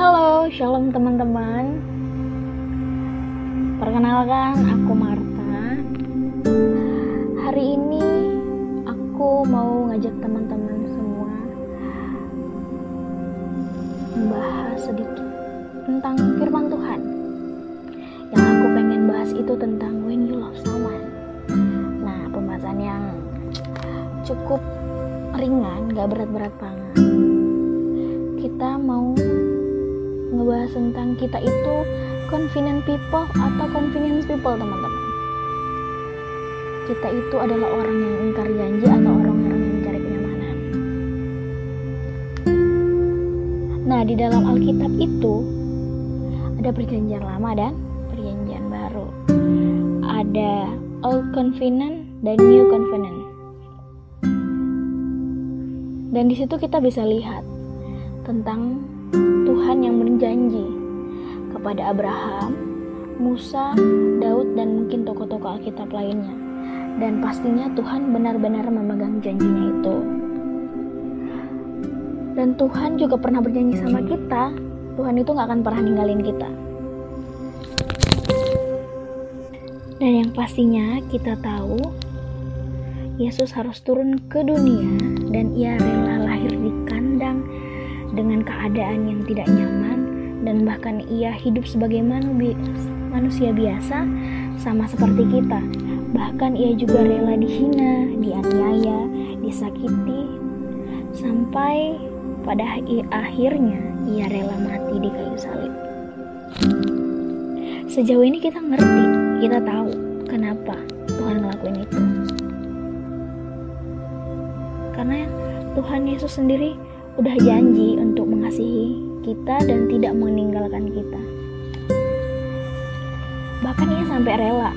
Halo, shalom teman-teman. Perkenalkan, aku Marta. Hari ini aku mau ngajak teman-teman semua membahas sedikit tentang firman Tuhan. Yang aku pengen bahas itu tentang when you love someone. Nah, pembahasan yang cukup ringan, gak berat-berat banget. Kita mau ngebahas tentang kita itu convenient people atau convenience people teman-teman. Kita itu adalah orang yang ingkar janji atau orang-orang yang mencari kenyamanan. Nah di dalam Alkitab itu ada perjanjian lama dan perjanjian baru. Ada Old Covenant dan New Covenant dan di situ kita bisa lihat tentang Tuhan yang berjanji kepada Abraham, Musa, Daud, dan mungkin tokoh-tokoh Alkitab lainnya. Dan pastinya Tuhan benar-benar memegang janjinya itu. Dan Tuhan juga pernah berjanji sama kita, Tuhan itu gak akan pernah ninggalin kita. Dan yang pastinya kita tahu, Yesus harus turun ke dunia dan ia rela dengan keadaan yang tidak nyaman dan bahkan ia hidup sebagai manusia biasa sama seperti kita. Bahkan ia juga rela dihina, dianiaya, disakiti sampai pada akhirnya ia rela mati di kayu salib. Sejauh ini kita ngerti, kita tahu kenapa Tuhan ngelakuin itu. Karena Tuhan Yesus sendiri udah janji untuk mengasihi kita dan tidak meninggalkan kita. Bahkan ia sampai rela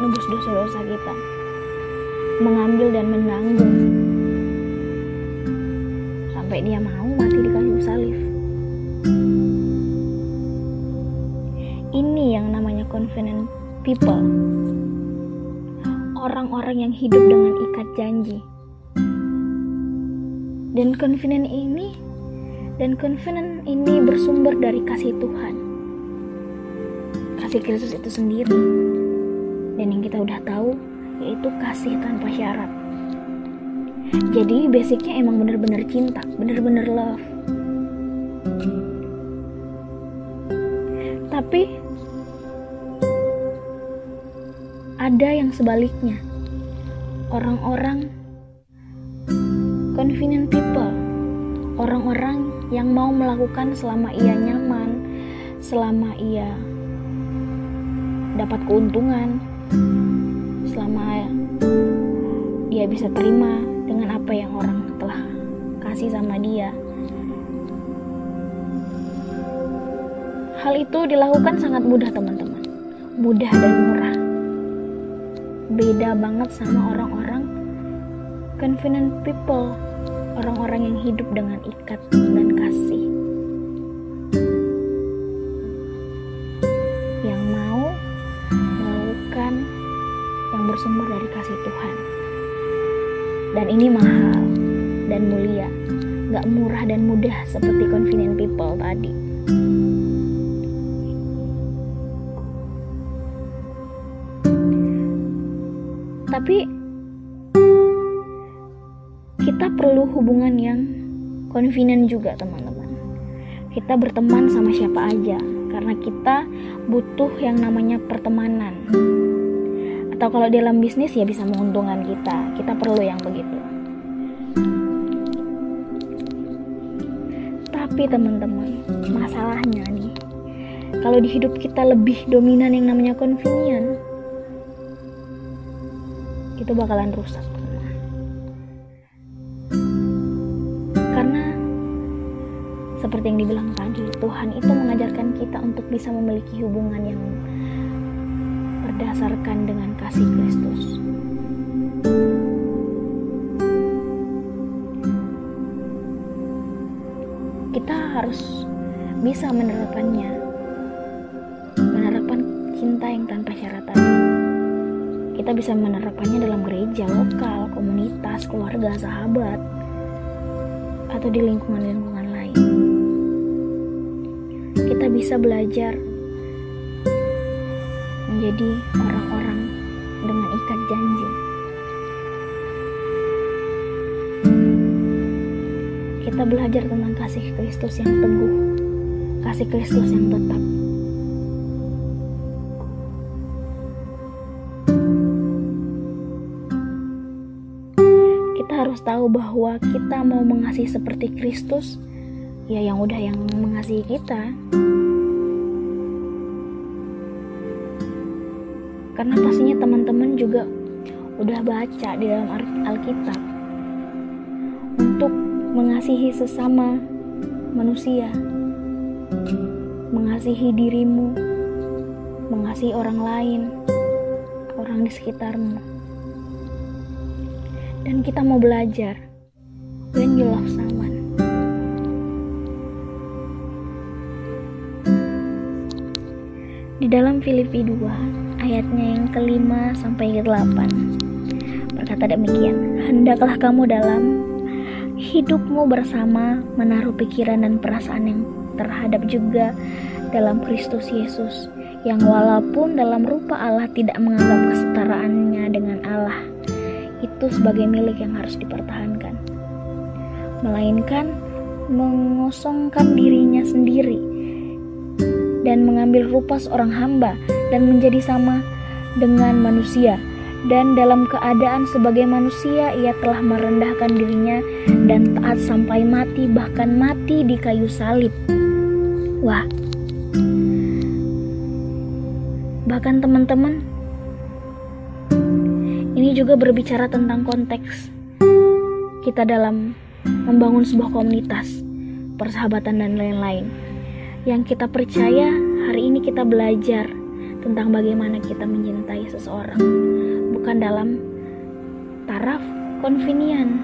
nebus dosa-dosa kita, mengambil dan menanggung sampai dia mau mati di kayu salib. Ini yang namanya confident people. Orang-orang yang hidup dengan ikat janji dan confident ini dan confident ini bersumber dari kasih Tuhan. Kasih Kristus itu sendiri. Dan yang kita udah tahu yaitu kasih tanpa syarat. Jadi basicnya emang bener-bener cinta bener-bener love. Tapi ada yang sebaliknya. Orang-orang convenient people, orang-orang yang mau melakukan selama ia nyaman, selama ia dapat keuntungan, selama dia bisa terima dengan apa yang orang telah kasih sama dia. Hal itu dilakukan sangat mudah, teman-teman. Mudah dan murah. Beda banget sama orang-orang convenient people orang-orang yang hidup dengan ikat dan kasih. Yang mau melakukan yang bersumber dari kasih Tuhan. Dan ini mahal dan mulia. Gak murah dan mudah seperti convenient people tadi. Tapi kita perlu hubungan yang convenient juga teman-teman. Kita berteman sama siapa aja karena kita butuh yang namanya pertemanan. Atau kalau dalam bisnis ya bisa menguntungkan kita. Kita perlu yang begitu. Tapi teman-teman masalahnya nih kalau di hidup kita lebih dominan yang namanya convenient itu bakalan rusak seperti yang dibilang tadi, Tuhan itu mengajarkan kita untuk bisa memiliki hubungan yang berdasarkan dengan kasih Kristus. Kita harus bisa menerapkannya, menerapkan cinta yang tanpa syarat tadi. Kita bisa menerapkannya dalam gereja, lokal, komunitas, keluarga, sahabat, atau di lingkungan-lingkungan lain bisa belajar menjadi orang-orang dengan ikat janji. Kita belajar tentang kasih Kristus yang teguh, kasih Kristus yang tetap. Kita harus tahu bahwa kita mau mengasihi seperti Kristus, ya yang udah yang mengasihi kita. Karena pastinya teman-teman juga udah baca di dalam Alkitab untuk mengasihi sesama manusia, mengasihi dirimu, mengasihi orang lain, orang di sekitarmu. Dan kita mau belajar when you love someone. Di dalam Filipi 2 ayatnya yang kelima sampai ke delapan. Berkata demikian hendaklah kamu dalam hidupmu bersama menaruh pikiran dan perasaan yang terhadap juga dalam Kristus Yesus yang walaupun dalam rupa Allah tidak menganggap kesetaraannya dengan Allah itu sebagai milik yang harus dipertahankan. Melainkan mengosongkan dirinya sendiri dan mengambil rupa seorang hamba dan menjadi sama dengan manusia. Dan dalam keadaan sebagai manusia, ia telah merendahkan dirinya dan taat sampai mati, bahkan mati di kayu salib. Wah, bahkan teman-teman, ini juga berbicara tentang konteks kita dalam membangun sebuah komunitas, persahabatan, dan lain-lain. Yang kita percaya, hari ini kita belajar tentang bagaimana kita mencintai seseorang, bukan dalam taraf convenient,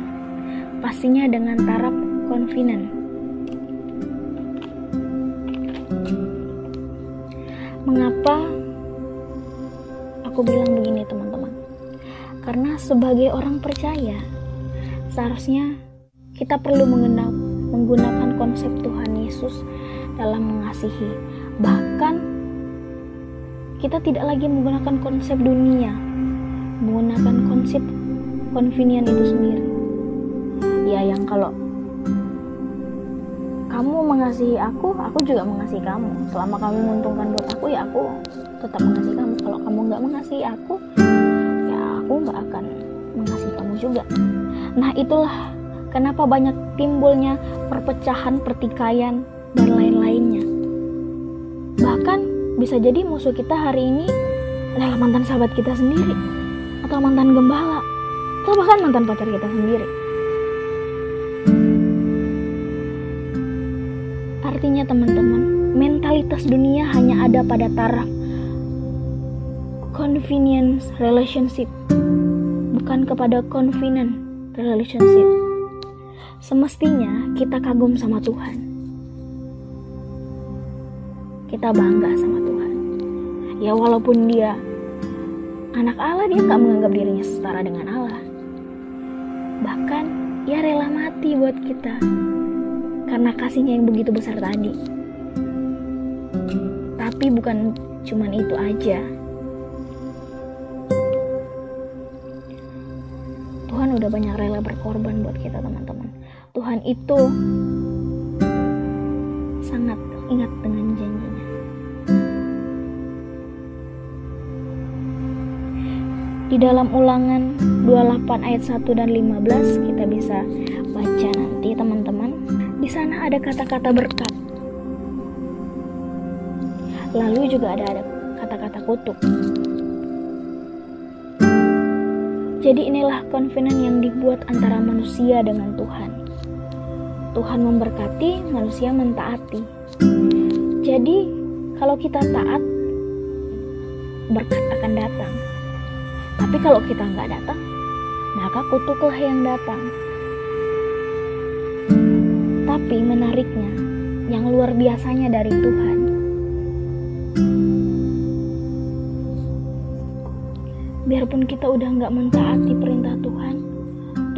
pastinya dengan taraf confident. Mengapa aku bilang begini, teman-teman? Karena sebagai orang percaya, seharusnya kita perlu menggunakan konsep Tuhan Yesus dalam mengasihi, bahkan kita tidak lagi menggunakan konsep dunia, menggunakan konsep convenient itu sendiri. Ya yang kalau kamu mengasihi aku, aku juga mengasihi kamu. Selama kamu menguntungkan buat aku, ya aku tetap mengasihi kamu. Kalau kamu nggak mengasihi aku, ya aku nggak akan mengasihi kamu juga. Nah itulah kenapa banyak timbulnya perpecahan, pertikaian, dan lain-lainnya. Bahkan bisa jadi musuh kita hari ini adalah mantan sahabat kita sendiri atau mantan gembala atau bahkan mantan pacar kita sendiri. Artinya teman-teman mentalitas dunia hanya ada pada taraf convenience relationship bukan kepada confident relationship. Semestinya kita kagum sama Tuhan kita bangga sama Tuhan. Ya walaupun dia anak Allah, dia nggak menganggap dirinya setara dengan Allah. Bahkan ia rela mati buat kita karena kasihnya yang begitu besar tadi. Tapi bukan cuman itu aja. Tuhan udah banyak rela berkorban buat kita teman-teman. Tuhan itu sangat ingat dengan janjinya. Di dalam ulangan 28 ayat 1 dan 15 kita bisa baca nanti teman-teman. Di sana ada kata-kata berkat. Lalu juga ada kata-kata kutuk. Jadi inilah confident yang dibuat antara manusia dengan Tuhan. Tuhan memberkati, manusia mentaati. Jadi kalau kita taat, berkat akan datang. Tapi kalau kita nggak datang, maka kutuklah yang datang. Tapi menariknya, yang luar biasanya dari Tuhan, biarpun kita udah nggak mentaati perintah Tuhan,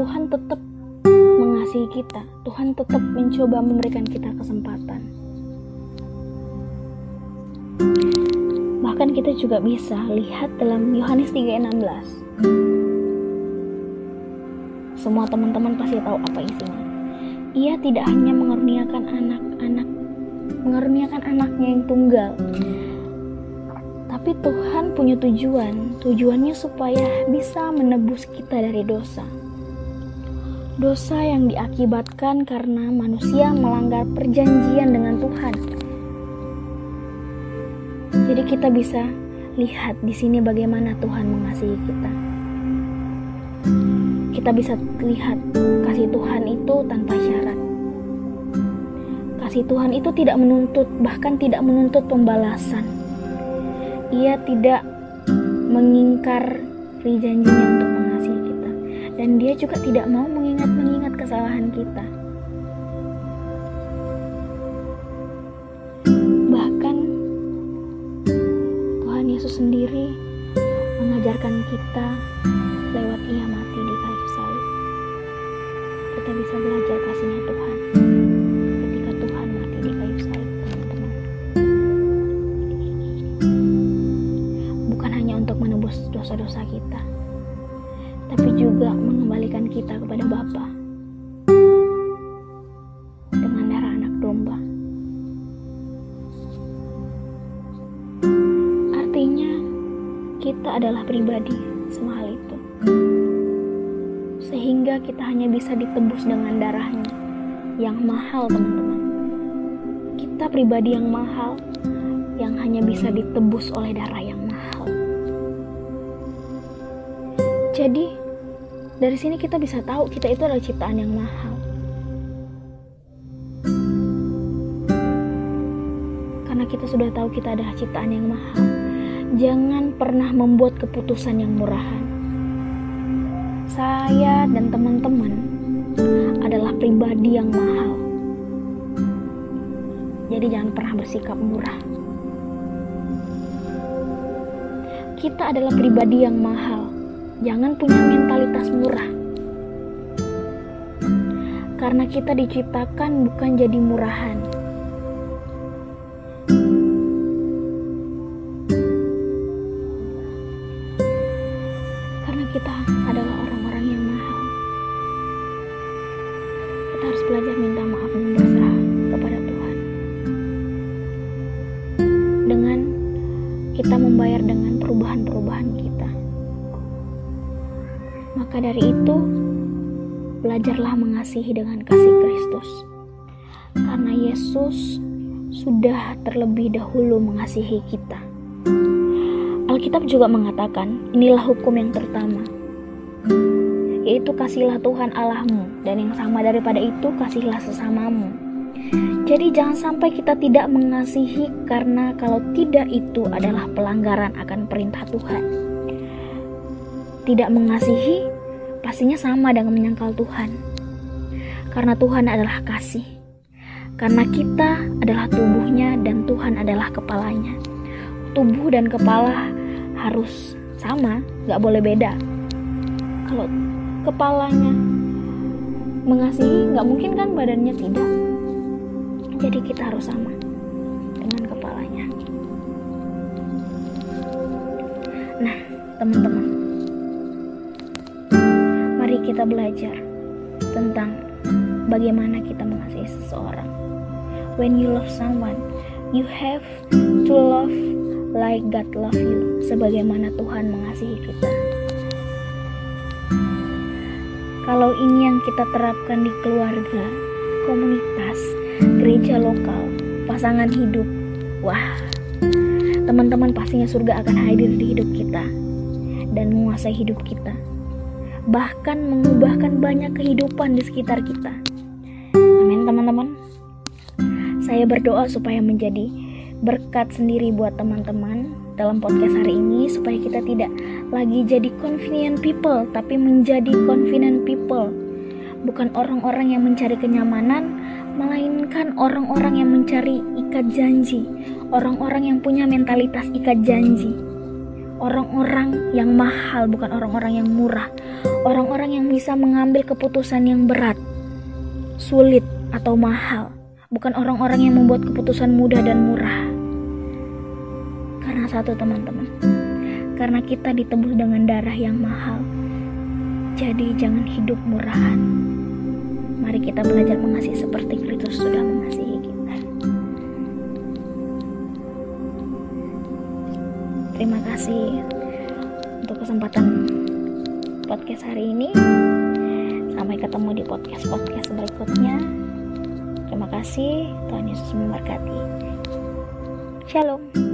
Tuhan tetap mengasihi kita. Tuhan tetap mencoba memberikan kita kesempatan. Bahkan kita juga bisa lihat dalam Yohanes 3:16. Semua teman-teman pasti tahu apa isinya. Ia tidak hanya mengaruniakan anak-anak, mengaruniakan anaknya yang tunggal, tapi Tuhan punya tujuan. Tujuannya supaya bisa menebus kita dari dosa. Dosa yang diakibatkan karena manusia melanggar perjanjian dengan Tuhan. Jadi kita bisa lihat di sini bagaimana Tuhan mengasihi kita. Kita bisa lihat kasih Tuhan itu tanpa syarat. Kasih Tuhan itu tidak menuntut, bahkan tidak menuntut pembalasan ia tidak mengingkar janjinya untuk mengasihi kita dan dia juga tidak mau mengingat-mengingat kesalahan kita mengajarkan kita pribadi semahal itu, sehingga kita hanya bisa ditebus dengan darahnya yang mahal, teman-teman. Kita pribadi yang mahal yang hanya bisa ditebus oleh darah yang Jadi, dari sini kita bisa tahu kita itu adalah ciptaan yang mahal. Karena kita sudah tahu kita adalah ciptaan yang mahal, jangan pernah membuat keputusan yang murahan. Saya dan teman-teman adalah pribadi yang mahal. Jadi jangan pernah bersikap murah. Kita adalah pribadi yang mahal jangan punya mentalitas murah. Karena kita diciptakan bukan jadi murahan. Kita harus belajar minta maaf dan berserah kepada Tuhan. Dengan kita membayar dengan perubahan-perubahan kita. Maka dari itu, belajarlah mengasihi dengan kasih Kristus. Karena Yesus sudah terlebih dahulu mengasihi kita. Alkitab juga mengatakan, inilah hukum yang pertama, yaitu kasihlah Tuhan Allahmu, dan yang sama daripada itu kasihlah sesamamu. Jadi jangan sampai kita tidak mengasihi karena kalau tidak itu adalah pelanggaran akan perintah Tuhan tidak mengasihi, pastinya sama dengan menyangkal Tuhan. Karena Tuhan adalah kasih. Karena kita adalah tubuhnya dan Tuhan adalah kepalanya. Tubuh dan kepala harus sama, gak boleh beda. Kalau kepalanya mengasihi, gak mungkin kan badannya tidak. Jadi kita harus sama dengan kepalanya. Nah, teman-teman, kita belajar tentang bagaimana kita mengasihi seseorang. When you love someone, you have to love like God love you, sebagaimana Tuhan mengasihi kita. Kalau ini yang kita terapkan di keluarga, komunitas, gereja lokal, pasangan hidup, wah, teman-teman pastinya surga akan hadir di hidup kita dan menguasai hidup kita bahkan mengubahkan banyak kehidupan di sekitar kita. Amin, teman-teman. Saya berdoa supaya menjadi berkat sendiri buat teman-teman dalam podcast hari ini, supaya kita tidak lagi jadi convenient people, tapi menjadi confident people. Bukan orang-orang yang mencari kenyamanan, melainkan orang-orang yang mencari ikat janji, orang-orang yang punya mentalitas ikat janji orang-orang yang mahal, bukan orang-orang yang murah. Orang-orang yang bisa mengambil keputusan yang berat, sulit, atau mahal, bukan orang-orang yang membuat keputusan mudah dan murah. karena satu teman-teman. Karena kita ditebus dengan darah yang mahal. Jadi jangan hidup murahan. Mari kita belajar mengasihi seperti Kristus sudah mengasihi kita. Terima kasih untuk kesempatan podcast hari ini. Sampai ketemu di podcast-podcast berikutnya. Terima kasih. Tuhan Yesus memberkati. Shalom.